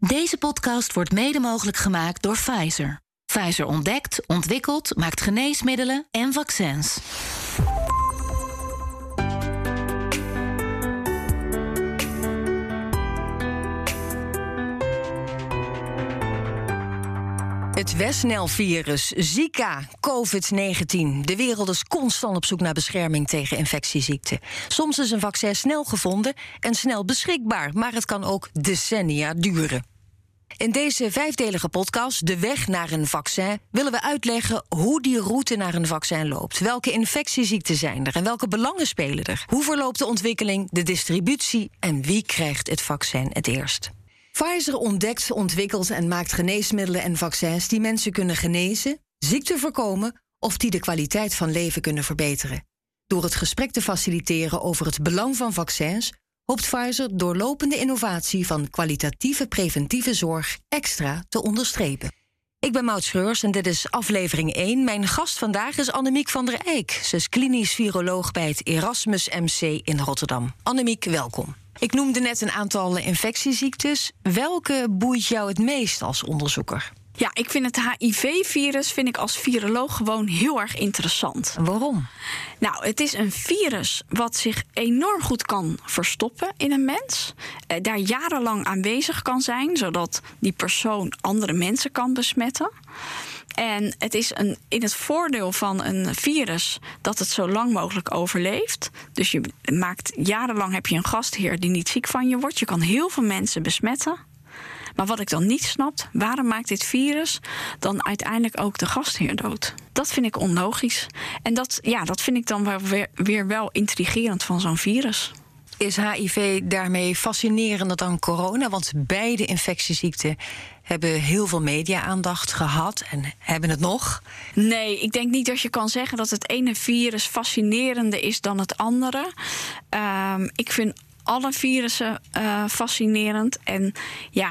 Deze podcast wordt mede mogelijk gemaakt door Pfizer. Pfizer ontdekt, ontwikkelt, maakt geneesmiddelen en vaccins. Het Westnel-virus, Zika, COVID-19. De wereld is constant op zoek naar bescherming tegen infectieziekten. Soms is een vaccin snel gevonden en snel beschikbaar, maar het kan ook decennia duren. In deze vijfdelige podcast, De Weg naar een Vaccin, willen we uitleggen hoe die route naar een vaccin loopt. Welke infectieziekten zijn er en welke belangen spelen er? Hoe verloopt de ontwikkeling, de distributie en wie krijgt het vaccin het eerst? Pfizer ontdekt, ontwikkelt en maakt geneesmiddelen en vaccins die mensen kunnen genezen, ziekten voorkomen of die de kwaliteit van leven kunnen verbeteren. Door het gesprek te faciliteren over het belang van vaccins hoopt Pfizer doorlopende innovatie van kwalitatieve preventieve zorg extra te onderstrepen. Ik ben Maud Schreurs en dit is aflevering 1. Mijn gast vandaag is Annemiek van der Eyck. Ze is klinisch viroloog bij het Erasmus MC in Rotterdam. Annemiek, welkom. Ik noemde net een aantal infectieziektes. Welke boeit jou het meest als onderzoeker? Ja, ik vind het HIV-virus vind ik als viroloog gewoon heel erg interessant. Waarom? Nou, het is een virus wat zich enorm goed kan verstoppen in een mens. Eh, daar jarenlang aanwezig kan zijn, zodat die persoon andere mensen kan besmetten. En het is een, in het voordeel van een virus dat het zo lang mogelijk overleeft. Dus je maakt jarenlang heb je een gastheer die niet ziek van je wordt. Je kan heel veel mensen besmetten. Maar wat ik dan niet snap, waarom maakt dit virus dan uiteindelijk ook de gastheer dood? Dat vind ik onlogisch. En dat, ja, dat vind ik dan weer, weer wel intrigerend van zo'n virus. Is HIV daarmee fascinerender dan corona? Want beide infectieziekten hebben heel veel media-aandacht gehad en hebben het nog. Nee, ik denk niet dat je kan zeggen dat het ene virus fascinerender is dan het andere. Um, ik vind alle virussen uh, fascinerend. En ja,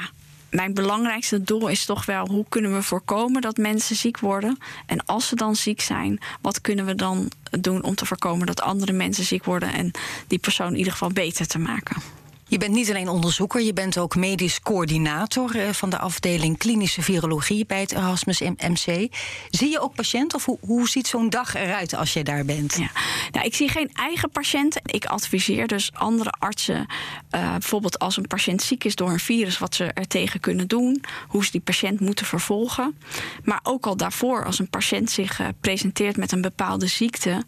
mijn belangrijkste doel is toch wel hoe kunnen we voorkomen dat mensen ziek worden. En als ze dan ziek zijn, wat kunnen we dan doen om te voorkomen dat andere mensen ziek worden en die persoon in ieder geval beter te maken. Je bent niet alleen onderzoeker, je bent ook medisch coördinator eh, van de afdeling klinische virologie bij het Erasmus MC. Zie je ook patiënten of hoe, hoe ziet zo'n dag eruit als je daar bent? Ja. Nou, ik zie geen eigen patiënten. Ik adviseer dus andere artsen, uh, bijvoorbeeld als een patiënt ziek is door een virus, wat ze er tegen kunnen doen, hoe ze die patiënt moeten vervolgen. Maar ook al daarvoor, als een patiënt zich uh, presenteert met een bepaalde ziekte,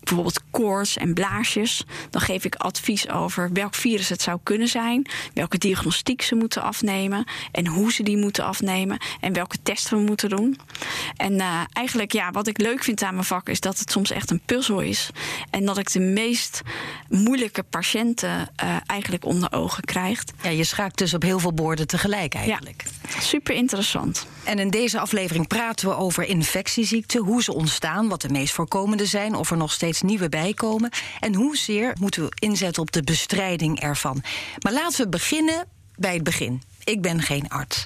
bijvoorbeeld koorts en blaasjes, dan geef ik advies over welk virus het het zou kunnen zijn, welke diagnostiek ze moeten afnemen en hoe ze die moeten afnemen en welke testen we moeten doen. En uh, eigenlijk, ja, wat ik leuk vind aan mijn vak is dat het soms echt een puzzel is en dat ik de meest moeilijke patiënten uh, eigenlijk onder ogen krijg. Ja, je schaakt dus op heel veel borden tegelijk eigenlijk. Ja, super interessant. En in deze aflevering praten we over infectieziekten, hoe ze ontstaan, wat de meest voorkomende zijn, of er nog steeds nieuwe bijkomen en hoezeer moeten we inzetten op de bestrijding ervan. Maar laten we beginnen bij het begin. Ik ben geen arts.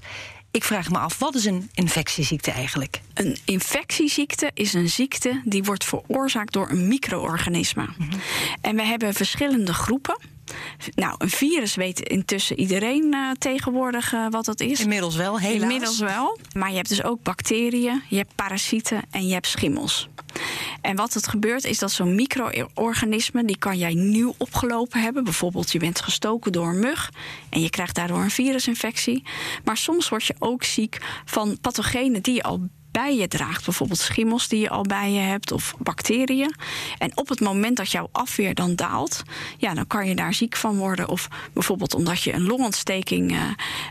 Ik vraag me af, wat is een infectieziekte eigenlijk? Een infectieziekte is een ziekte die wordt veroorzaakt door een micro-organisme. Mm -hmm. En we hebben verschillende groepen. Nou, een virus weet intussen iedereen uh, tegenwoordig uh, wat dat is. Inmiddels wel, helaas. Inmiddels wel. Maar je hebt dus ook bacteriën, je hebt parasieten en je hebt schimmels. En wat het gebeurt is dat zo'n micro-organisme... die kan jij nieuw opgelopen hebben. Bijvoorbeeld je bent gestoken door een mug... en je krijgt daardoor een virusinfectie. Maar soms word je ook ziek van pathogenen die je al bij je draagt. Bijvoorbeeld schimmels die je al bij je hebt of bacteriën. En op het moment dat jouw afweer dan daalt, ja, dan kan je daar ziek van worden. Of bijvoorbeeld omdat je een longontsteking. Uh,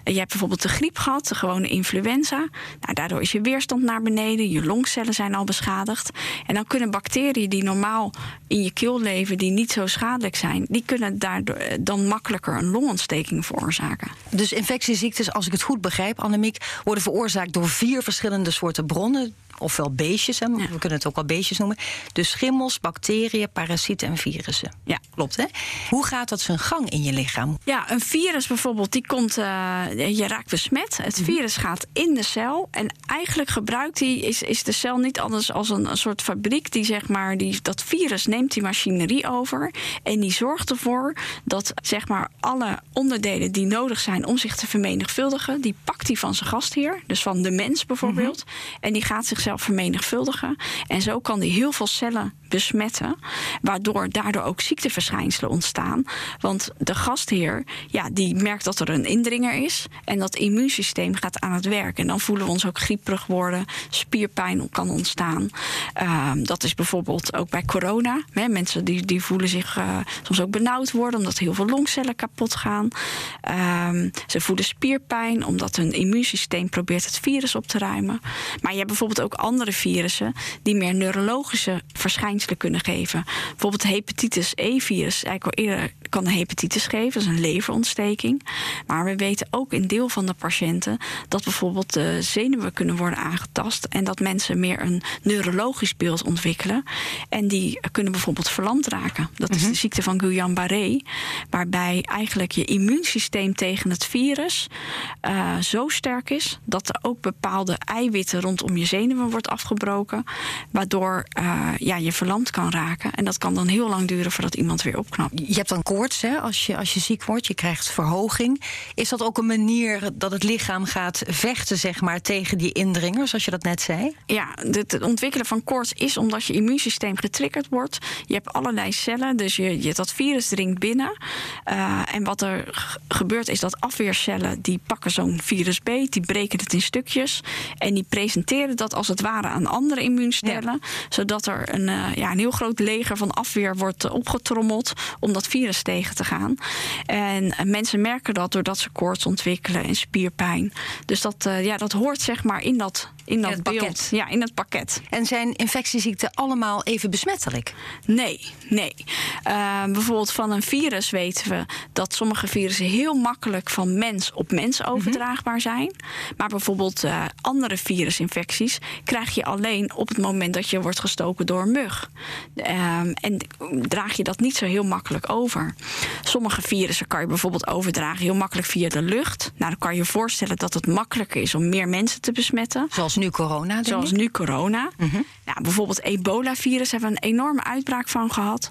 je hebt bijvoorbeeld de griep gehad, de gewone influenza. Nou, daardoor is je weerstand naar beneden, je longcellen zijn al beschadigd. En dan kunnen bacteriën die normaal in je keel leven, die niet zo schadelijk zijn, die kunnen daardoor dan makkelijker een longontsteking veroorzaken. Dus infectieziektes, als ik het goed begrijp, Annemiek, worden veroorzaakt door vier verschillende soorten bronnen ofwel beestjes, hè, we kunnen het ook wel beestjes noemen. Dus schimmels, bacteriën, parasieten en virussen. Ja. Klopt, hè? Hoe gaat dat zijn gang in je lichaam? Ja, een virus bijvoorbeeld, die komt, uh, je raakt besmet. Het mhm. virus gaat in de cel en eigenlijk gebruikt die, is, is de cel niet anders als een, een soort fabriek die zeg maar, die, dat virus neemt die machinerie over en die zorgt ervoor dat zeg maar alle onderdelen die nodig zijn om zich te vermenigvuldigen, die pakt hij van zijn gastheer, dus van de mens bijvoorbeeld, mhm. en die gaat zichzelf vermenigvuldigen. En zo kan die heel veel cellen besmetten, waardoor daardoor ook ziekteverschijnselen ontstaan. Want de gastheer, ja, die merkt dat er een indringer is en dat immuunsysteem gaat aan het werk. En dan voelen we ons ook grieperig worden, spierpijn kan ontstaan. Ehm, dat is bijvoorbeeld ook bij corona. Hè, mensen die, die voelen zich uh, soms ook benauwd worden omdat heel veel longcellen kapot gaan. Ehm, ze voelen spierpijn omdat hun immuunsysteem probeert het virus op te ruimen. Maar je hebt bijvoorbeeld ook andere virussen die meer neurologische verschijnselen kunnen geven. Bijvoorbeeld hepatitis E-virus. Eigenlijk al eerder kan een hepatitis geven, dat is een leverontsteking. Maar we weten ook in deel van de patiënten dat bijvoorbeeld de zenuwen kunnen worden aangetast en dat mensen meer een neurologisch beeld ontwikkelen. En die kunnen bijvoorbeeld verlamd raken. Dat is de mhm. ziekte van Guillain-Barré, waarbij eigenlijk je immuunsysteem tegen het virus uh, zo sterk is dat er ook bepaalde eiwitten rondom je zenuwen wordt afgebroken, waardoor uh, ja, je verlamd kan raken. En dat kan dan heel lang duren voordat iemand weer opknapt. Je hebt dan koorts hè, als, je, als je ziek wordt, je krijgt verhoging. Is dat ook een manier dat het lichaam gaat vechten zeg maar, tegen die indringers, zoals je dat net zei? Ja, het ontwikkelen van koorts is omdat je immuunsysteem getriggerd wordt. Je hebt allerlei cellen, dus je, je dat virus dringt binnen. Uh, en wat er gebeurt is dat afweercellen die pakken zo'n virus beet, die breken het in stukjes en die presenteren dat als het ware aan andere immuunstellen, zodat er een, uh, ja, een heel groot leger van afweer wordt opgetrommeld om dat virus te gaan. En mensen merken dat doordat ze koorts ontwikkelen en spierpijn. Dus dat, uh, ja, dat hoort zeg maar in dat in dat pakket. Ja, in het pakket. En zijn infectieziekten allemaal even besmettelijk? Nee, nee. Uh, bijvoorbeeld van een virus weten we dat sommige virussen heel makkelijk van mens op mens mhm. overdraagbaar zijn. Maar bijvoorbeeld uh, andere virusinfecties krijg je alleen op het moment dat je wordt gestoken door een mug. Uh, en draag je dat niet zo heel makkelijk over. Sommige virussen kan je bijvoorbeeld overdragen heel makkelijk via de lucht. Nou, dan kan je je voorstellen dat het makkelijker is om meer mensen te besmetten. Zoals nu corona. Zoals nu corona. Mm bijvoorbeeld ebola-virus hebben we een enorme uitbraak van gehad.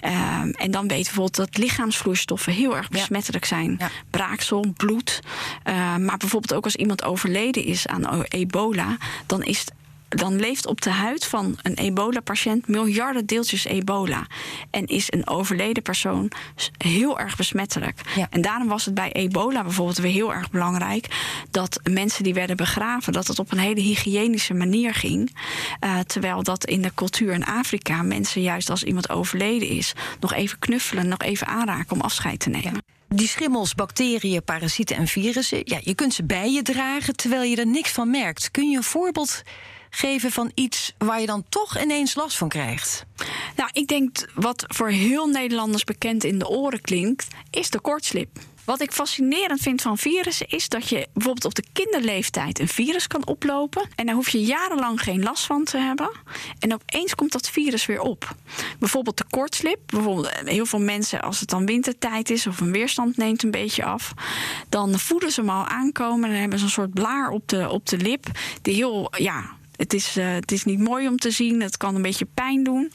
Ehm, en dan weten we bijvoorbeeld dat lichaamsvloeistoffen heel erg besmettelijk zijn. Braaksel, bloed. Ehm, maar bijvoorbeeld ook als iemand overleden is aan ebola, dan is dan leeft op de huid van een ebola-patiënt miljarden deeltjes ebola. En is een overleden persoon heel erg besmettelijk. En daarom was het bij ebola bijvoorbeeld weer heel erg belangrijk dat mensen die werden begraven, dat het op een hele hygiënische manier ging. Uh, terwijl dat in de cultuur in Afrika mensen juist als iemand overleden is, nog even knuffelen, nog even aanraken om afscheid te nemen. Die schimmels, bacteriën, parasieten en virussen, ja, je kunt ze bij je dragen terwijl je er niks van merkt. Kun je een voorbeeld geven van iets waar je dan toch ineens last van krijgt? Nou, ik denk wat voor heel Nederlanders bekend in de oren klinkt, is de kortslip. Wat ik fascinerend vind van virussen is dat je bijvoorbeeld op de kinderleeftijd een virus kan oplopen. En daar hoef je jarenlang geen last van te hebben. En opeens komt dat virus weer op. Bijvoorbeeld de kortslip. Bijvoorbeeld eh, heel veel mensen, als het dan wintertijd is of een weerstand neemt een beetje af, dan voelen ze hem al aankomen en dan hebben ze een soort blaar op de, op de lip. Die heel, ja, het is, uh, het is niet mooi om te zien. Het kan een beetje pijn doen.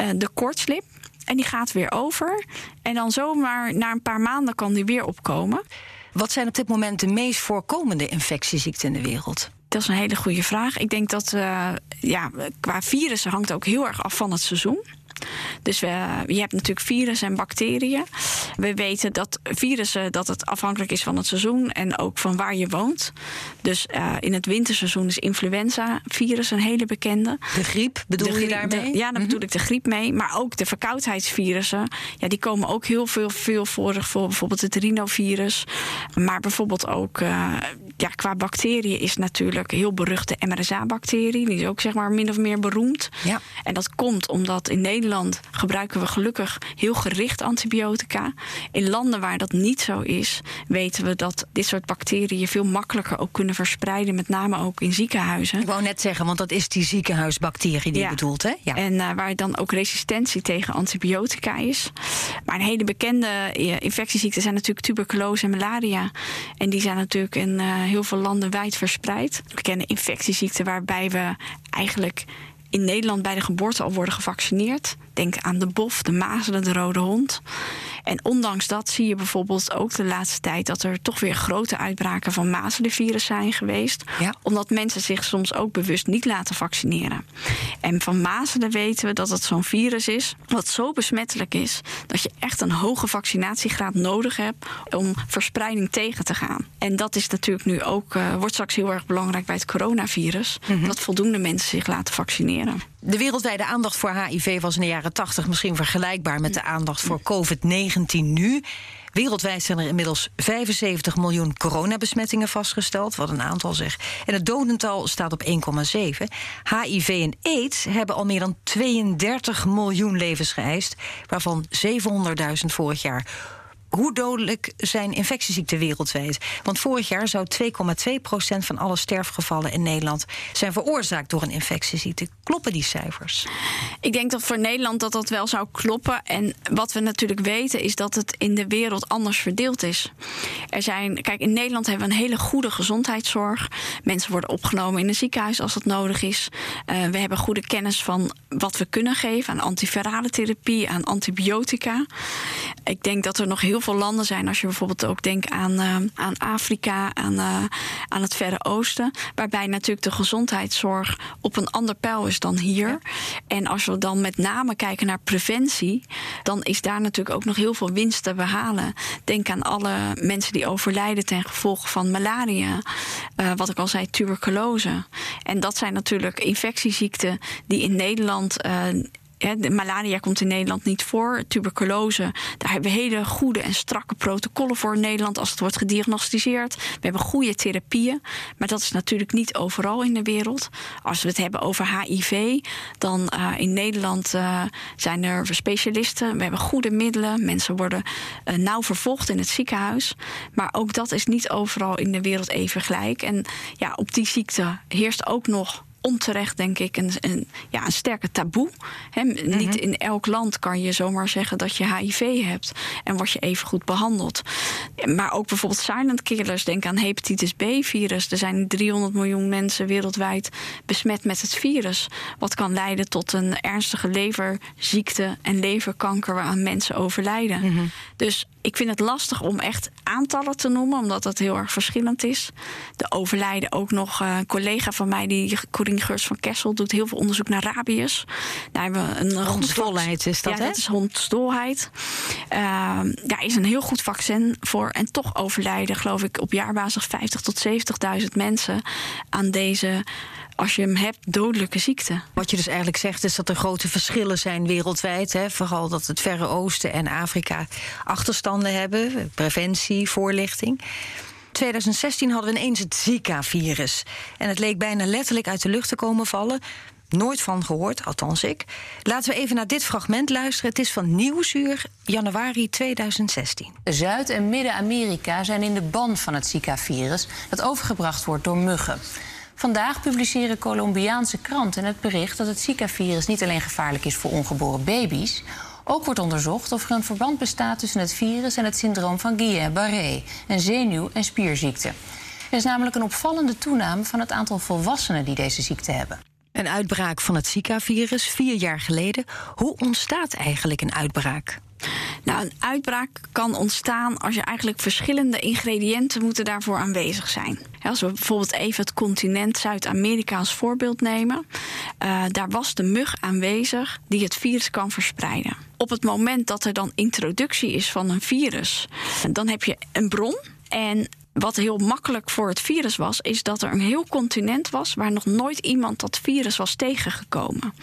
Uh, de kortslip. En die gaat weer over. En dan zomaar na een paar maanden kan die weer opkomen. Wat zijn op dit moment de meest voorkomende infectieziekten in de wereld? Dat is een hele goede vraag. Ik denk dat uh, ja, qua virussen hangt ook heel erg af van het seizoen. Dus we, je hebt natuurlijk virussen en bacteriën. We weten dat virussen dat het afhankelijk is van het seizoen en ook van waar je woont. Dus uh, in het winterseizoen is influenza-virus een hele bekende. De griep bedoel je daarmee? ja, daar bedoel ik de griep mee. Maar ook de verkoudheidsvirussen. Ja, die komen ook heel veel, veel voor. Bijvoorbeeld het rhinovirus. Maar bijvoorbeeld ook uh, ja, qua bacteriën is natuurlijk heel berucht de MRSA-bacterie. Die is ook zeg maar min of meer beroemd. Ja. En dat komt omdat in Nederland gebruiken we gelukkig heel gericht antibiotica. In landen waar dat niet zo is, weten we dat dit soort bacteriën veel makkelijker ook kunnen verspreiden, met name ook in ziekenhuizen. Ik wou net zeggen, want dat is die ziekenhuisbacterie die je bedoelt, hè? Ja. En uh, waar dan ook resistentie tegen antibiotica is. Maar een hele bekende uh, infectieziekten zijn natuurlijk tuberculose en malaria. En die zijn natuurlijk in uh, heel veel landen wijd verspreid. We kennen infectieziekten waarbij we eigenlijk in Nederland bij de geboorte al worden gevaccineerd. Denk aan de bof, de mazelen, de rode hond. En ondanks dat zie je bijvoorbeeld ook de laatste tijd dat er toch weer grote uitbraken van mazelenvirus zijn geweest. Ja. Omdat mensen zich soms ook bewust niet laten vaccineren. En van mazelen weten we dat het zo'n virus is wat zo besmettelijk is dat je echt een hoge vaccinatiegraad nodig hebt om verspreiding tegen te gaan. En dat is natuurlijk nu ook, uh, wordt straks heel erg belangrijk bij het coronavirus. Mm -hmm. Dat voldoende mensen zich laten vaccineren. De wereldwijde aandacht voor HIV was in de jaren 80 misschien vergelijkbaar met de aandacht voor COVID-19 nu. Wereldwijd zijn er inmiddels 75 miljoen coronabesmettingen vastgesteld, wat een aantal zeg. En het dodental staat op 1,7. HIV en AIDS hebben al meer dan 32 miljoen levens geëist, waarvan 700.000 vorig jaar hoe dodelijk zijn infectieziekten wereldwijd? Want vorig jaar zou 2,2% van alle sterfgevallen in Nederland zijn veroorzaakt door een infectieziekte. Kloppen die cijfers? Ik denk dat voor Nederland dat dat wel zou kloppen. En wat we natuurlijk weten is dat het in de wereld anders verdeeld is. Er zijn, kijk, in Nederland hebben we een hele goede gezondheidszorg. Mensen worden opgenomen in een ziekenhuis als dat nodig is. Uh, we hebben goede kennis van wat we kunnen geven aan antivirale therapie, aan antibiotica. Ik denk dat er nog heel veel landen zijn, als je bijvoorbeeld ook denkt aan, uh, aan Afrika, aan, uh, aan het Verre Oosten, waarbij natuurlijk de gezondheidszorg op een ander pijl is dan hier. Ja. En als we dan met name kijken naar preventie, dan is daar natuurlijk ook nog heel veel winst te behalen. Denk aan alle mensen die overlijden ten gevolge van malaria, uh, wat ik al zei, tuberculose. En dat zijn natuurlijk infectieziekten die in Nederland de malaria komt in Nederland niet voor. Tuberculose, daar hebben we hele goede en strakke protocollen voor in Nederland als het wordt gediagnosticeerd. We hebben goede therapieën, maar dat is natuurlijk niet overal in de wereld. Als we het hebben over HIV, dan uh, in Nederland uh, zijn er specialisten. We hebben goede middelen. Mensen worden uh, nauw vervolgd in het ziekenhuis. Maar ook dat is niet overal in de wereld even gelijk. En ja, op die ziekte heerst ook nog onterecht, denk ik, een, een, ja, een sterke taboe. He, mm -hmm. Niet in elk land kan je zomaar zeggen dat je HIV hebt en word je even goed behandeld. Maar ook bijvoorbeeld silent killers, denk aan hepatitis B-virus. Er zijn 300 miljoen mensen wereldwijd besmet met het virus, wat kan leiden tot een ernstige leverziekte en leverkanker waaraan mensen overlijden. Mm -hmm. Dus ik vind het lastig om echt aantallen te noemen, omdat dat heel erg verschillend is. De overlijden ook nog uh, een collega van mij, die Geurs van Kessel, doet heel veel onderzoek naar rabies. Daar hebben we een hondsdolheid is dat, ja, hè? dat is hondsdolheid. Uh, daar is een heel goed vaccin voor. En toch overlijden, geloof ik, op jaarbasis 50 tot 70.000 mensen aan deze als je hem hebt, dodelijke ziekte. Wat je dus eigenlijk zegt is dat er grote verschillen zijn wereldwijd. Hè? Vooral dat het Verre Oosten en Afrika achterstanden hebben. Preventie, voorlichting. 2016 hadden we ineens het Zika-virus. En het leek bijna letterlijk uit de lucht te komen vallen. Nooit van gehoord, althans ik. Laten we even naar dit fragment luisteren. Het is van Nieuwsuur, januari 2016. Zuid- en Midden-Amerika zijn in de ban van het Zika-virus... dat overgebracht wordt door muggen. Vandaag publiceren Colombiaanse kranten het bericht dat het Zika-virus niet alleen gevaarlijk is voor ongeboren baby's. Ook wordt onderzocht of er een verband bestaat tussen het virus en het syndroom van Guillain-Barré, een zenuw- en spierziekte. Er is namelijk een opvallende toename van het aantal volwassenen die deze ziekte hebben. Een uitbraak van het Zika-virus vier jaar geleden. Hoe ontstaat eigenlijk een uitbraak? Nou, een uitbraak kan ontstaan als je eigenlijk verschillende ingrediënten moeten daarvoor aanwezig zijn. Als we bijvoorbeeld even het continent Zuid-Amerika als voorbeeld nemen, uh, daar was de mug aanwezig die het virus kan verspreiden. Op het moment dat er dan introductie is van een virus, dan heb je een bron. En wat heel makkelijk voor het virus was, is dat er een heel continent was waar nog nooit iemand dat virus was tegengekomen.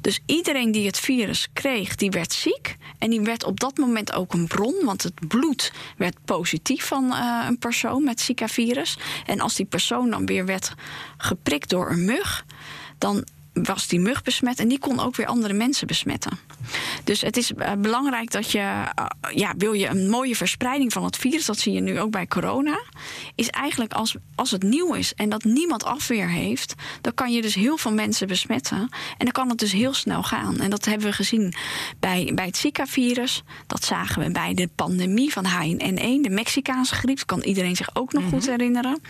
Dus iedereen die het virus kreeg, die werd ziek. En die werd op dat moment ook een bron, want het bloed werd positief van uh, een persoon met Zika-virus. En als die persoon dan weer werd geprikt door een mug, dan was die mug besmet en die kon ook weer andere mensen besmetten. Dus het is eh, belangrijk dat je, eh, ja, wil je een mooie verspreiding van het virus, dat zie je nu ook bij corona, is eigenlijk als, als het nieuw is en dat niemand afweer heeft, dan kan je dus heel veel mensen besmetten en dan kan het dus heel snel gaan. En dat hebben we gezien bij, bij het Zika-virus, dat zagen we bij de pandemie van H1N1, de Mexicaanse griep, kan iedereen zich ook nog goed mhm. herinneren.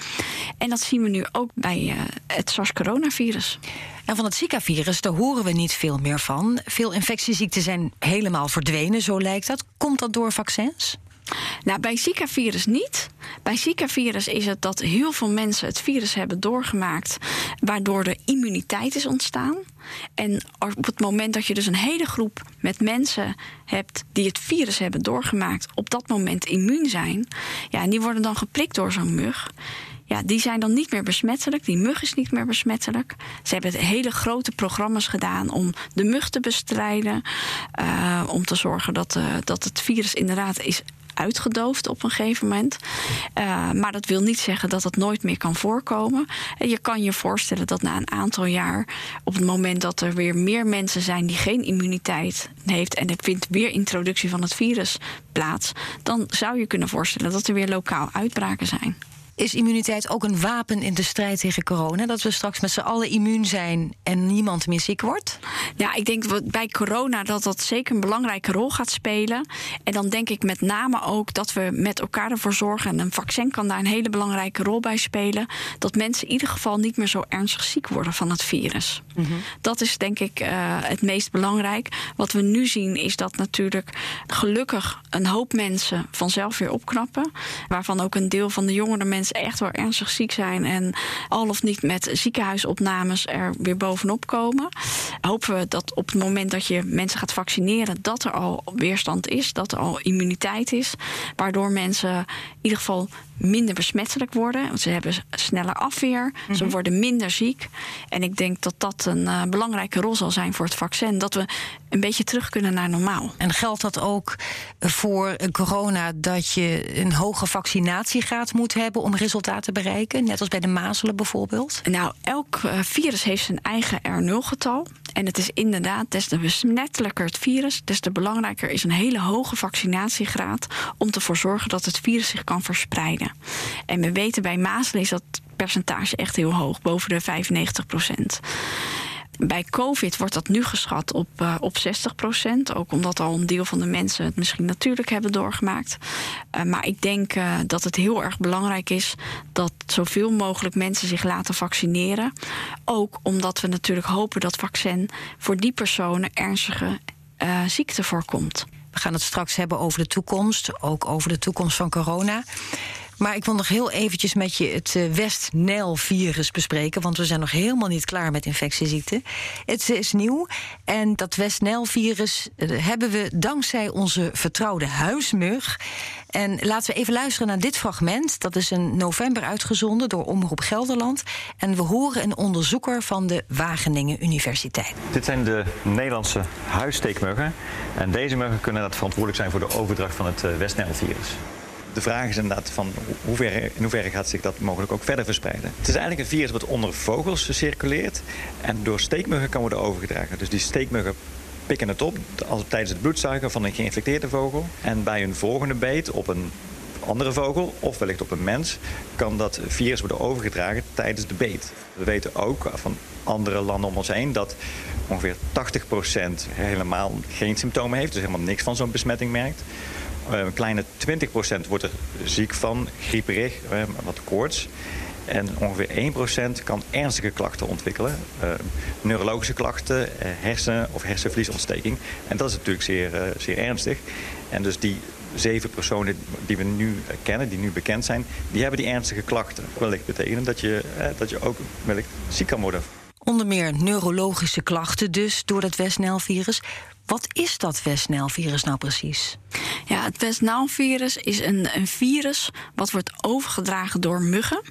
En dat zien we nu ook bij uh, het SARS-coronavirus. En van het Zika-virus, daar horen we niet veel meer van. Veel infectieziekten zijn helemaal verdwenen, zo lijkt dat. Komt dat door vaccins? Nou, bij Zika-virus niet. Bij Zika-virus is het dat heel veel mensen het virus hebben doorgemaakt, waardoor de immuniteit is ontstaan. En op het moment dat je dus een hele groep met mensen hebt die het virus hebben doorgemaakt, op dat moment immuun zijn, ja, en die worden dan geprikt door zo'n mug ja, die zijn dan niet meer besmettelijk. Die mug is niet meer besmettelijk. Ze hebben hele grote programma's gedaan om de mug te bestrijden. Uh, om te zorgen dat, uh, dat het virus inderdaad is uitgedoofd op een gegeven moment. Uh, maar dat wil niet zeggen dat het nooit meer kan voorkomen. En je kan je voorstellen dat na een aantal jaar, op het moment dat er weer meer mensen zijn die geen immuniteit heeft en er vindt weer introductie van het virus plaats, dan zou je kunnen voorstellen dat er weer lokaal uitbraken zijn. Is immuniteit ook een wapen in de strijd tegen corona? Dat we straks met z'n allen immuun zijn en niemand meer ziek wordt? Ja, ik denk bij corona dat dat zeker een belangrijke rol gaat spelen. En dan denk ik met name ook dat we met elkaar ervoor zorgen, en een vaccin kan daar een hele belangrijke rol bij spelen, dat mensen in ieder geval niet meer zo ernstig ziek worden van het virus. Mhm. Dat is denk ik uh, het meest belangrijk. Wat we nu zien is dat natuurlijk gelukkig een hoop mensen vanzelf weer opknappen. Waarvan ook een deel van de jongere mensen echt wel ernstig ziek zijn en al of niet met ziekenhuisopnames er weer bovenop komen. Hopen we dat op het moment dat je mensen gaat vaccineren, dat er al weerstand is, dat er al immuniteit is, waardoor mensen in ieder geval minder besmettelijk worden. Want ze hebben sneller afweer, ze mhm. worden minder ziek. En ik denk dat dat een uh, belangrijke rol zal zijn voor het vaccin. Dat we een beetje terug kunnen naar normaal. En geldt dat ook voor corona dat je een hoge vaccinatiegraad moet hebben om resultaten te bereiken? Net als bij de mazelen bijvoorbeeld? Nou, elk eh, virus heeft zijn eigen R0-getal. En het is inderdaad, des te besmettelijker het virus, des te belangrijker is een hele hoge vaccinatiegraad om ervoor te zorgen dat het virus zich kan verspreiden. En we weten bij mazelen is dat percentage echt heel hoog, boven de 95 procent. Bij COVID wordt dat nu geschat op, uh, op 60 procent. Ook omdat al een deel van de mensen het misschien natuurlijk hebben doorgemaakt. Uh, maar ik denk uh, dat het heel erg belangrijk is dat zoveel mogelijk mensen zich laten vaccineren. Ook omdat we natuurlijk hopen dat vaccin voor die personen ernstige ziekte voorkomt. We gaan het straks hebben over de toekomst, ook over de toekomst van corona. Maar ik wil nog heel eventjes met je het uh, West-Nijl-virus bespreken. Want we zijn nog helemaal niet klaar met infectieziekten. Het is nieuw. En dat West-Nijl-virus uh, hebben we dankzij onze vertrouwde huismug. En laten we even luisteren naar dit fragment. Dat is in november uitgezonden door Omroep Gelderland. En we horen een onderzoeker van de Wageningen Universiteit. Dit zijn de Nederlandse huissteekmuggen. En deze muggen kunnen dat verantwoordelijk zijn voor de overdracht van het uh, West-Nijl-virus de vraag is inderdaad van hoeverre, in hoeverre gaat zich dat mogelijk ook verder verspreiden. Het is eigenlijk een virus wat onder vogels circuleert en door steekmuggen kan worden overgedragen. Dus die steekmuggen pikken het op tijdens het bloedzuigen van een geïnfecteerde vogel. En bij een volgende beet op een andere vogel of wellicht op een mens kan dat virus worden overgedragen tijdens de beet. We weten ook van andere landen om ons heen dat ongeveer 80% helemaal geen symptomen heeft, dus helemaal niks van zo'n besmetting merkt. Eh, een kleine 20% wordt er ziek van, grieperig, eh, wat koorts. En ongeveer 1% kan ernstige klachten ontwikkelen. Uh, neurologische klachten, hersen- of hersenvliesontsteking. En dat is natuurlijk zeer, zeer ernstig. En dus die zeven personen die we nu kennen, die nu bekend zijn... die hebben die ernstige klachten. Wellicht betekenen dat je, dat je ook wellicht ziek kan worden. Onder meer neurologische klachten dus door het West-Nijl-virus. Wat is dat West-Nijl-virus nou precies? Ja, het West-Nijl-virus is een, een virus wat wordt overgedragen door muggen.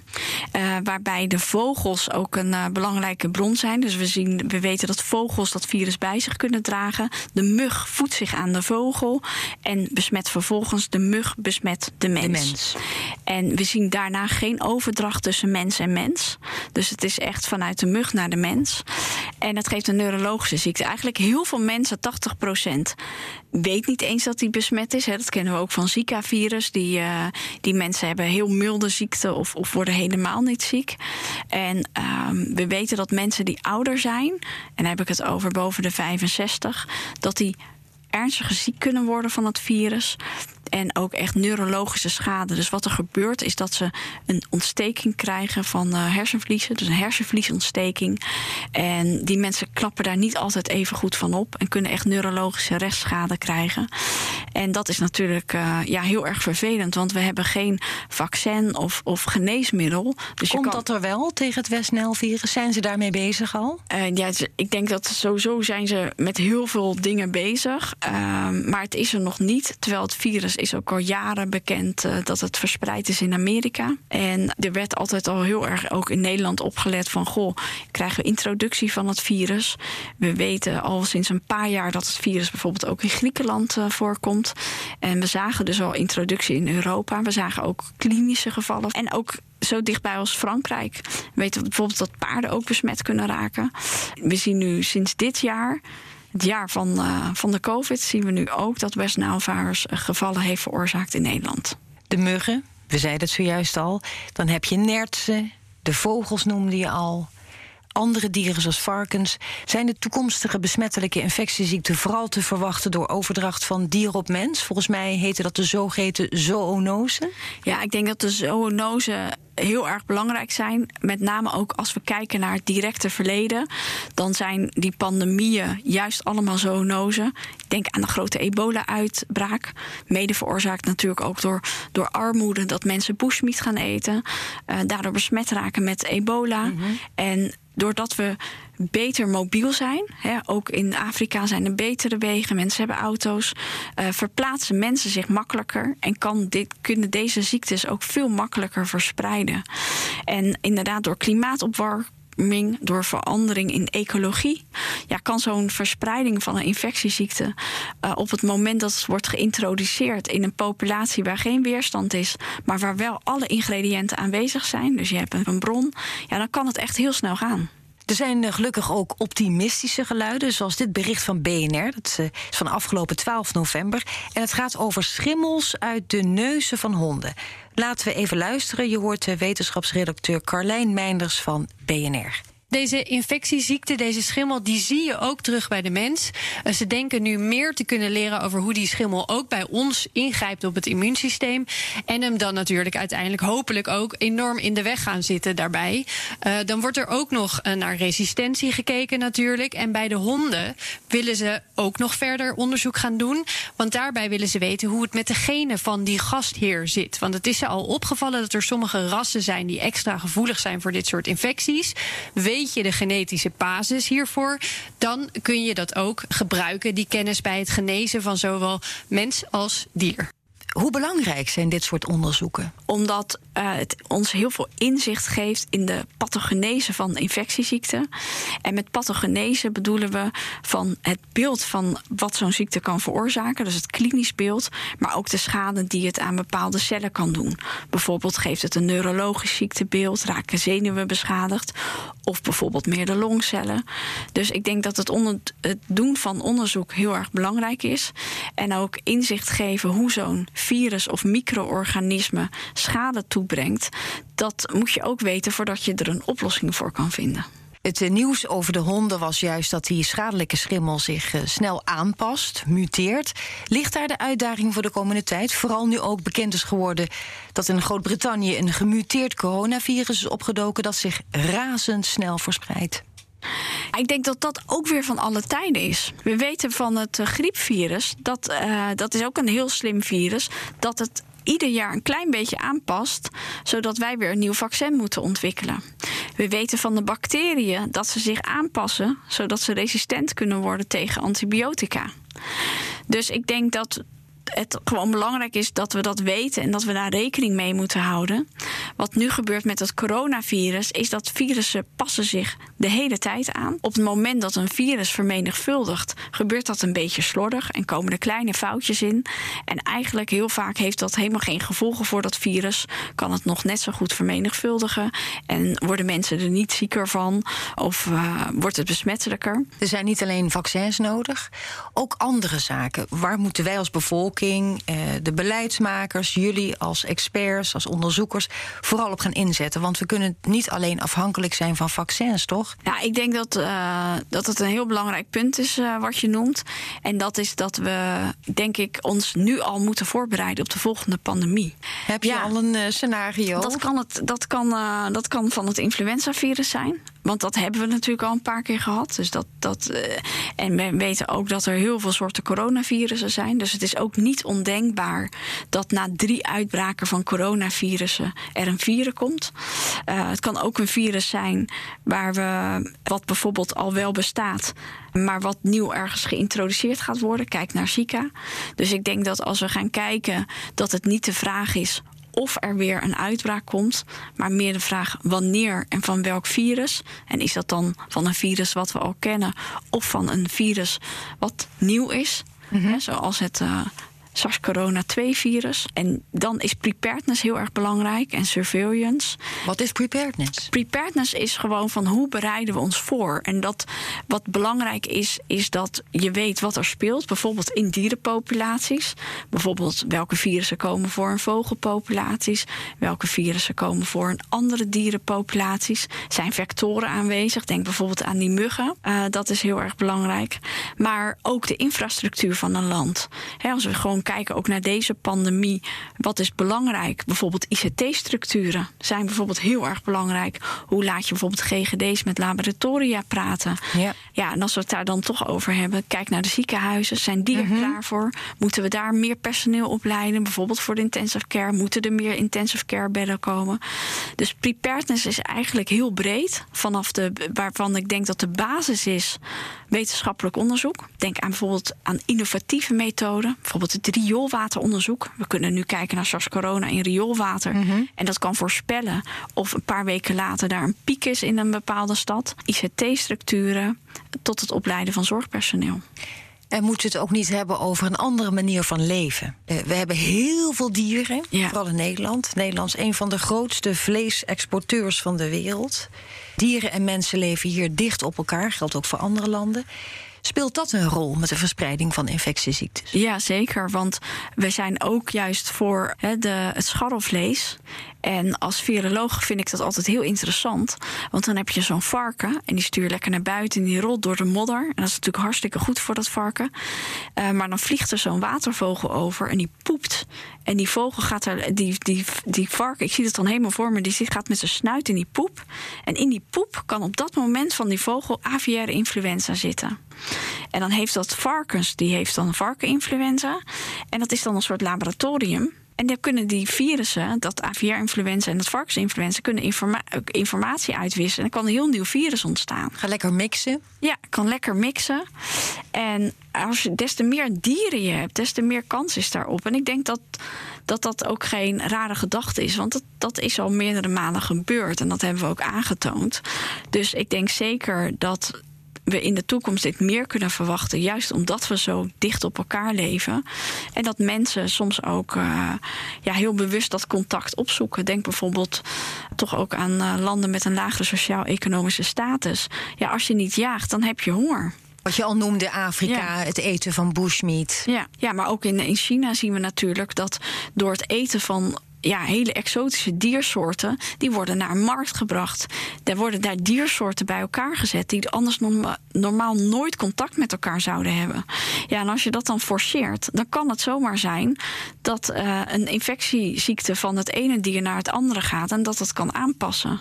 Uh, waarbij de vogels ook een uh, belangrijke bron zijn. Dus we, zien, we weten dat vogels dat virus bij zich kunnen dragen. De mug voedt zich aan de vogel en besmet vervolgens de mug besmet de mens. De mens. En we zien daarna geen overdracht tussen mens en mens. Dus het is echt vanuit de mug naar de mens. En het geeft een neurologische ziekte. Eigenlijk heel veel mensen, 80 procent, weet niet eens dat hij besmet is. Dat kennen we ook van Zika-virus. Die, uh, die mensen hebben heel milde ziekte of, of worden helemaal niet ziek. En um, we weten dat mensen die ouder zijn, en dan heb ik het over boven de 65, dat die ernstig ziek kunnen worden van het virus. En ook echt neurologische schade. Dus wat er gebeurt is dat ze een ontsteking krijgen van uh, hersenvliezen. Dus een hersenvliesontsteking. En die mensen klappen daar niet altijd even goed van op. En kunnen echt neurologische restschade krijgen. En dat is natuurlijk uh, ja, heel erg vervelend. Want we hebben geen vaccin of, of geneesmiddel. Dus Komt kan... dat er wel tegen het West-Nijl-virus? Zijn ze daarmee bezig al? Uh, ja, ik denk dat sowieso zijn ze met heel veel dingen bezig. maar het is er nog niet. Terwijl het virus is ook al jaren bekend uh, dat het verspreid is in Amerika. En er werd altijd al heel erg ook in Nederland opgelet van... goh, krijgen we introductie van het virus? We weten al sinds een paar jaar dat het virus bijvoorbeeld ook in Griekenland uh, voorkomt. En we zagen dus al introductie in Europa. We zagen ook klinische gevallen. En ook zo dichtbij als Frankrijk. We weten bijvoorbeeld dat paarden ook besmet kunnen raken. We zien nu sinds dit jaar het jaar van, uh, van de COVID zien we nu ook dat West Nile-virus gevallen heeft veroorzaakt in Nederland. De muggen, we zeiden het zojuist al. Dan heb je nertsen, de vogels noemde je al. Andere dieren zoals varkens. Zijn de toekomstige besmettelijke infectieziekten vooral te verwachten door overdracht van dier op mens? Volgens mij heette dat de zogeheten zoonose. Ja, ik denk dat de zoonose heel erg belangrijk zijn. Met name ook als we kijken naar het directe verleden. Dan zijn die pandemieën juist allemaal zoonozen. Ik denk aan de grote ebola-uitbraak. Mede veroorzaakt natuurlijk ook door, door armoede. Dat mensen bushmeat gaan eten. Uh, daardoor besmet raken met ebola. Mm -hmm. En doordat we beter mobiel zijn. Hè, ook in Afrika zijn er betere wegen, mensen hebben auto's. Uh, verplaatsen mensen zich makkelijker en kan dit, kunnen deze ziektes ook veel makkelijker verspreiden. En inderdaad, door klimaatopwarming door verandering in ecologie. Ja, kan zo'n verspreiding van een infectieziekte uh, op het moment dat het wordt geïntroduceerd in een populatie waar geen weerstand is, maar waar wel alle ingrediënten aanwezig zijn, dus je hebt een bron, ja, dan kan het echt heel snel gaan. Er zijn gelukkig ook optimistische geluiden, zoals dit bericht van BNR. Dat is van afgelopen 12 november. En het gaat over schimmels uit de neuzen van honden. Laten we even luisteren. Je hoort de wetenschapsredacteur Carlijn Meinders van BNR. Deze infectieziekte, deze schimmel, die zie je ook terug bij de mens. Uh, ze denken nu meer te kunnen leren over hoe die schimmel ook bij ons ingrijpt op het immuunsysteem. En hem dan natuurlijk uiteindelijk hopelijk ook enorm in de weg gaan zitten daarbij. Uh, dan wordt er ook nog uh, naar resistentie gekeken natuurlijk. En bij de honden willen ze ook nog verder onderzoek gaan doen. Want daarbij willen ze weten hoe het met de genen van die gastheer zit. Want het is ze al opgevallen dat er sommige rassen zijn die extra gevoelig zijn voor dit soort infecties. Je de genetische basis hiervoor, dan kun je dat ook gebruiken, die kennis bij het genezen van zowel mens als dier. Hoe belangrijk zijn dit soort onderzoeken? Omdat uh, het ons heel veel inzicht geeft in de pathogenese van infectieziekten. En met pathogenese bedoelen we van het beeld van wat zo'n ziekte kan veroorzaken, dus het klinisch beeld, maar ook de schade die het aan bepaalde cellen kan doen. Bijvoorbeeld geeft het een neurologisch ziektebeeld, raken zenuwen beschadigd, of bijvoorbeeld meer de longcellen. Dus ik denk dat het, onder, het doen van onderzoek heel erg belangrijk is. En ook inzicht geven hoe zo'n virus of micro-organisme schade toebrengt, dat moet je ook weten voordat je er een oplossing voor kan vinden. Het nieuws over de honden was juist dat die schadelijke schimmel zich uh, snel aanpast, muteert. Ligt daar de uitdaging voor de komende tijd? Vooral nu ook bekend is geworden dat in Groot-Brittannië een gemuteerd coronavirus is opgedoken dat zich razendsnel verspreidt. Ik denk dat dat ook weer van alle tijden is. We weten van het griepvirus, dat, uh, dat is ook een heel slim virus, dat het ieder jaar een klein beetje aanpast, zodat wij weer een nieuw vaccin moeten ontwikkelen. We weten van de bacteriën dat ze zich aanpassen, zodat ze resistent kunnen worden tegen antibiotica. Dus ik denk dat het gewoon belangrijk is dat we dat weten en dat we daar rekening mee moeten houden. Wat nu gebeurt met het coronavirus is dat virussen passen zich de hele tijd aan. Op het moment dat een virus vermenigvuldigt, gebeurt dat een beetje slordig en komen er kleine foutjes in. En eigenlijk heel vaak heeft dat helemaal geen gevolgen voor dat virus. Kan het nog net zo goed vermenigvuldigen en worden mensen er niet zieker van of uh, wordt het besmettelijker. Er zijn niet alleen vaccins nodig, ook andere zaken. Waar moeten wij als bevolking eh, de beleidsmakers, jullie als experts, als onderzoekers, vooral op gaan inzetten? Want we kunnen niet alleen afhankelijk zijn van vaccins, toch? Ja, ik denk dat, uh, dat het een heel belangrijk punt is uh, wat je noemt. En dat is dat we, denk ik, ons nu al moeten voorbereiden op de volgende pandemie. Heb je al een scenario? Dat kan, het, dat, kan, dat kan van het influenzavirus zijn. Want dat hebben we natuurlijk al een paar keer gehad. Dus dat, dat, uh, en we weten ook dat er heel veel soorten coronavirussen zijn. Dus het is ook niet ondenkbaar dat na drie uitbraken van coronavirussen er een virus komt. Uh, het kan ook een virus zijn waar we, wat bijvoorbeeld al wel bestaat, maar wat nieuw ergens geïntroduceerd gaat worden. Kijk naar Zika. Dus ik denk dat als we gaan kijken, dat het niet de vraag is of er weer een uitbraak komt, maar meer de vraag wanneer en van welk virus. En is dat dan van een virus wat we al kennen of van een virus wat nieuw is? Mm -hmm. zoals het uh, SARS-CoV-2-virus. En dan is preparedness heel erg belangrijk en surveillance. Wat is preparedness? Preparedness is gewoon van hoe bereiden we ons voor. En dat wat belangrijk is, is dat je weet wat er speelt. Bijvoorbeeld in dierenpopulaties. Bijvoorbeeld welke virussen komen voor in vogelpopulaties. Welke virussen komen voor in andere dierenpopulaties. Zijn vectoren aanwezig? Denk bijvoorbeeld aan die muggen. Uh, dat is heel erg belangrijk. Maar ook de infrastructuur van een land. He, als we gewoon kijken ook naar deze pandemie. Wat is belangrijk? Bijvoorbeeld ICT-structuren zijn bijvoorbeeld heel erg belangrijk. Hoe laat je bijvoorbeeld GGD's met laboratoria praten? Ja, ja en als we het daar dan toch over hebben, kijk naar de ziekenhuizen. Zijn die er mm -hmm. klaar voor? Moeten we daar meer personeel opleiden? Bijvoorbeeld voor de intensive care. Moeten er meer intensive care bedden komen? Dus preparedness is eigenlijk heel breed. Vanaf de, waarvan ik denk dat de basis is wetenschappelijk onderzoek. Denk aan bijvoorbeeld aan innovatieve methoden. Bijvoorbeeld het rioolwateronderzoek. We kunnen nu kijken naar SARS-corona in rioolwater. Mm -hmm. En dat kan voorspellen of een paar weken later daar een piek is in een bepaalde stad. ICT-structuren tot het opleiden van zorgpersoneel. En moeten we het ook niet hebben over een andere manier van leven? We hebben heel veel dieren, ja. vooral in Nederland. Nederland is een van de grootste vleesexporteurs van de wereld. Dieren en mensen leven hier dicht op elkaar, geldt ook voor andere landen. Speelt dat een rol met de verspreiding van infectieziektes? Ja, zeker. Want we zijn ook juist voor de, het scharrelvlees. En als viroloog vind ik dat altijd heel interessant. Want dan heb je zo'n varken en die stuur je lekker naar buiten en die rolt door de modder. En dat is natuurlijk hartstikke goed voor dat varken. Uh, maar dan vliegt er zo'n watervogel over en die poept. En die vogel gaat er, die, die, die ik zie het dan helemaal voor me, die gaat met zijn snuit in die poep. En in die poep kan op dat moment van die vogel aviaire influenza zitten. En dan heeft dat varkens, die heeft dan varkeninfluenza. En dat is dan een soort laboratorium. En dan kunnen die virussen, dat aviaire-influenza en dat varkensinfluenza, kunnen informa informatie uitwisselen. En dan kan een heel nieuw virus ontstaan. Ga lekker mixen. Ja, kan lekker mixen. En als je des te meer dieren je hebt, des te meer kans is daarop. En ik denk dat dat, dat ook geen rare gedachte is. Want dat, dat is al meerdere malen gebeurd. En dat hebben we ook aangetoond. Dus ik denk zeker dat we in de toekomst dit meer kunnen verwachten. Juist omdat we zo dicht op elkaar leven. En dat mensen soms ook uh, ja, heel bewust dat contact opzoeken. Denk bijvoorbeeld toch ook aan uh, landen met een lagere sociaal-economische status. Ja, als je niet jaagt, dan heb je honger. Wat je al noemde, Afrika, ja. het eten van bushmeat. Ja, ja maar ook in, in China zien we natuurlijk dat door het eten van ja, hele exotische diersoorten, die worden naar markt gebracht. Er worden daar diersoorten bij elkaar gezet die anders norma normaal nooit contact met elkaar zouden hebben. Ja, en als je dat dan forceert, dan kan het zomaar zijn dat uh, een infectieziekte van het ene dier naar het andere gaat en dat het kan aanpassen.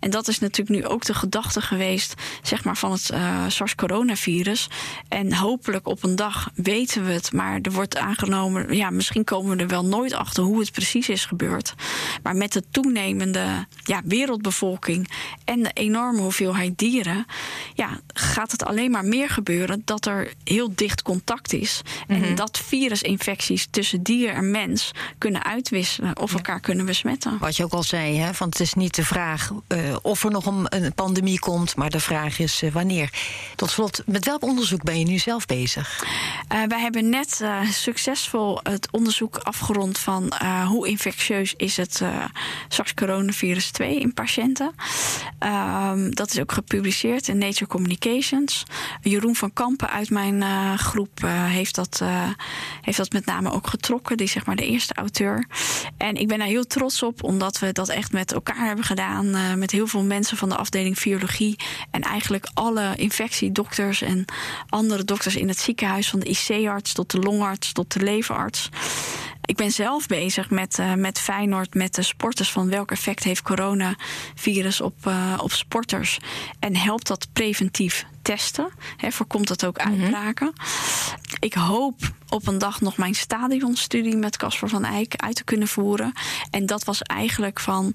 En dat is natuurlijk nu ook de gedachte geweest, zeg maar, van het uh, SARS-coronavirus. En hopelijk op een dag weten we het, maar er wordt aangenomen, ja, misschien komen we er wel nooit achter hoe het precies is gebeurd. Maar met de toenemende ja, wereldbevolking en de enorme hoeveelheid dieren, ja, gaat het alleen maar meer gebeuren dat er heel dicht contact is. En mhm. dat virusinfecties tussen dier en mens kunnen uitwisselen of elkaar kunnen besmetten. Wat je ook al zei, hè, want het is niet de vraag uh, of er nog een, een, pandemie komt, maar de vraag is uh, wanneer. Tot slot, met welk onderzoek ben je nu zelf bezig? Uh, wij hebben net succesvol het onderzoek afgerond van hoe is het SARS-coronavirus 2 in patiënten. Ehm, dat is ook gepubliceerd in Nature Communications. Jeroen van Kampen uit mijn groep heeft, dat, heeft dat met name ook getrokken. Die is zeg maar de eerste auteur. En ik ben daar heel trots op, omdat we dat echt met elkaar hebben gedaan. Uh, met heel veel mensen van de afdeling biologie. En eigenlijk alle infectiedokters en andere dokters in het ziekenhuis. Van de IC-arts tot de longarts tot de leverarts. Ik ben zelf bezig met, uh, met Feyenoord, met de sporters. Van welk effect heeft coronavirus op, uh, op sporters? En helpt dat preventief testen? He, voorkomt dat ook mhm. uitbraken? Ik hoop op een dag nog mijn stadionstudie met Casper van Eyck uit te kunnen voeren. En dat was eigenlijk van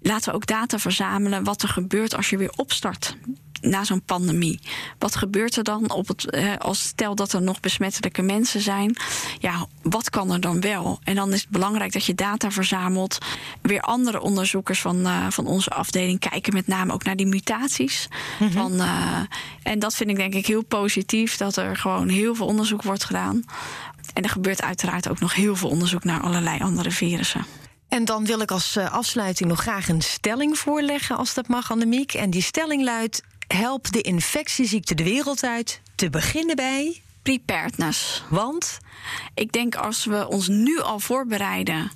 laten we ook data verzamelen wat er gebeurt als je weer opstart na zo'n pandemie. Wat gebeurt er dan op het, eh, als stel dat er nog besmettelijke mensen zijn? Ja, wat kan er dan wel? En dan is het belangrijk dat je data verzamelt. Weer andere onderzoekers van, uh, van onze afdeling kijken met name ook naar die mutaties. Mhm. van, uh, en dat vind ik denk ik heel positief, dat er gewoon heel veel onderzoek wordt gedaan. En er gebeurt uiteraard ook nog heel veel onderzoek naar allerlei andere virussen. En dan wil ik als afsluiting nog graag een stelling voorleggen, als dat mag, Annemiek. En die stelling luidt: help de infectieziekte de wereld uit, te beginnen bij preparedness. Want ik denk als we ons nu al voorbereiden,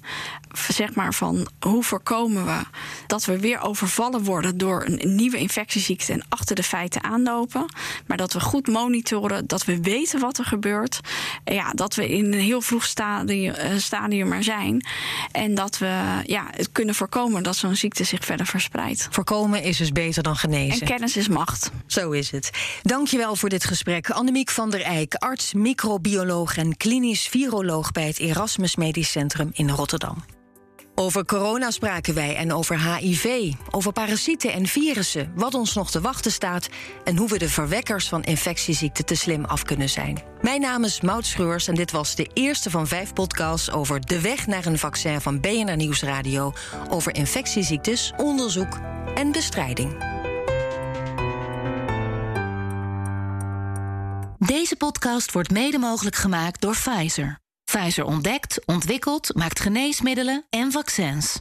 zeg maar van hoe voorkomen we dat we weer overvallen worden door een nieuwe infectieziekte en achter de feiten aanlopen, maar dat we goed monitoren, dat we weten wat er gebeurt, ja, dat we in een heel vroeg stadium, eh, stadium er zijn en dat we ja, het kunnen voorkomen dat zo'n ziekte zich verder verspreidt. Voorkomen is dus beter dan genezen. En kennis is macht. Zo is het. Dankjewel voor dit gesprek, Annemiek van der Eyck, arts, microbioloog en klinisch viroloog bij het Erasmus Medisch Centrum in Rotterdam. Over corona spraken wij en over HIV, over parasieten en virussen, wat ons nog te wachten staat en hoe we de verwekkers van infectieziekten te slim af kunnen zijn. Mijn naam is Maud Schreurs en dit was de eerste van vijf podcasts over de weg naar een vaccin van BNR Nieuwsradio over infectieziektes, onderzoek en bestrijding. Deze podcast wordt mede mogelijk gemaakt door Pfizer. Pfizer ontdekt, ontwikkelt, maakt geneesmiddelen en vaccins.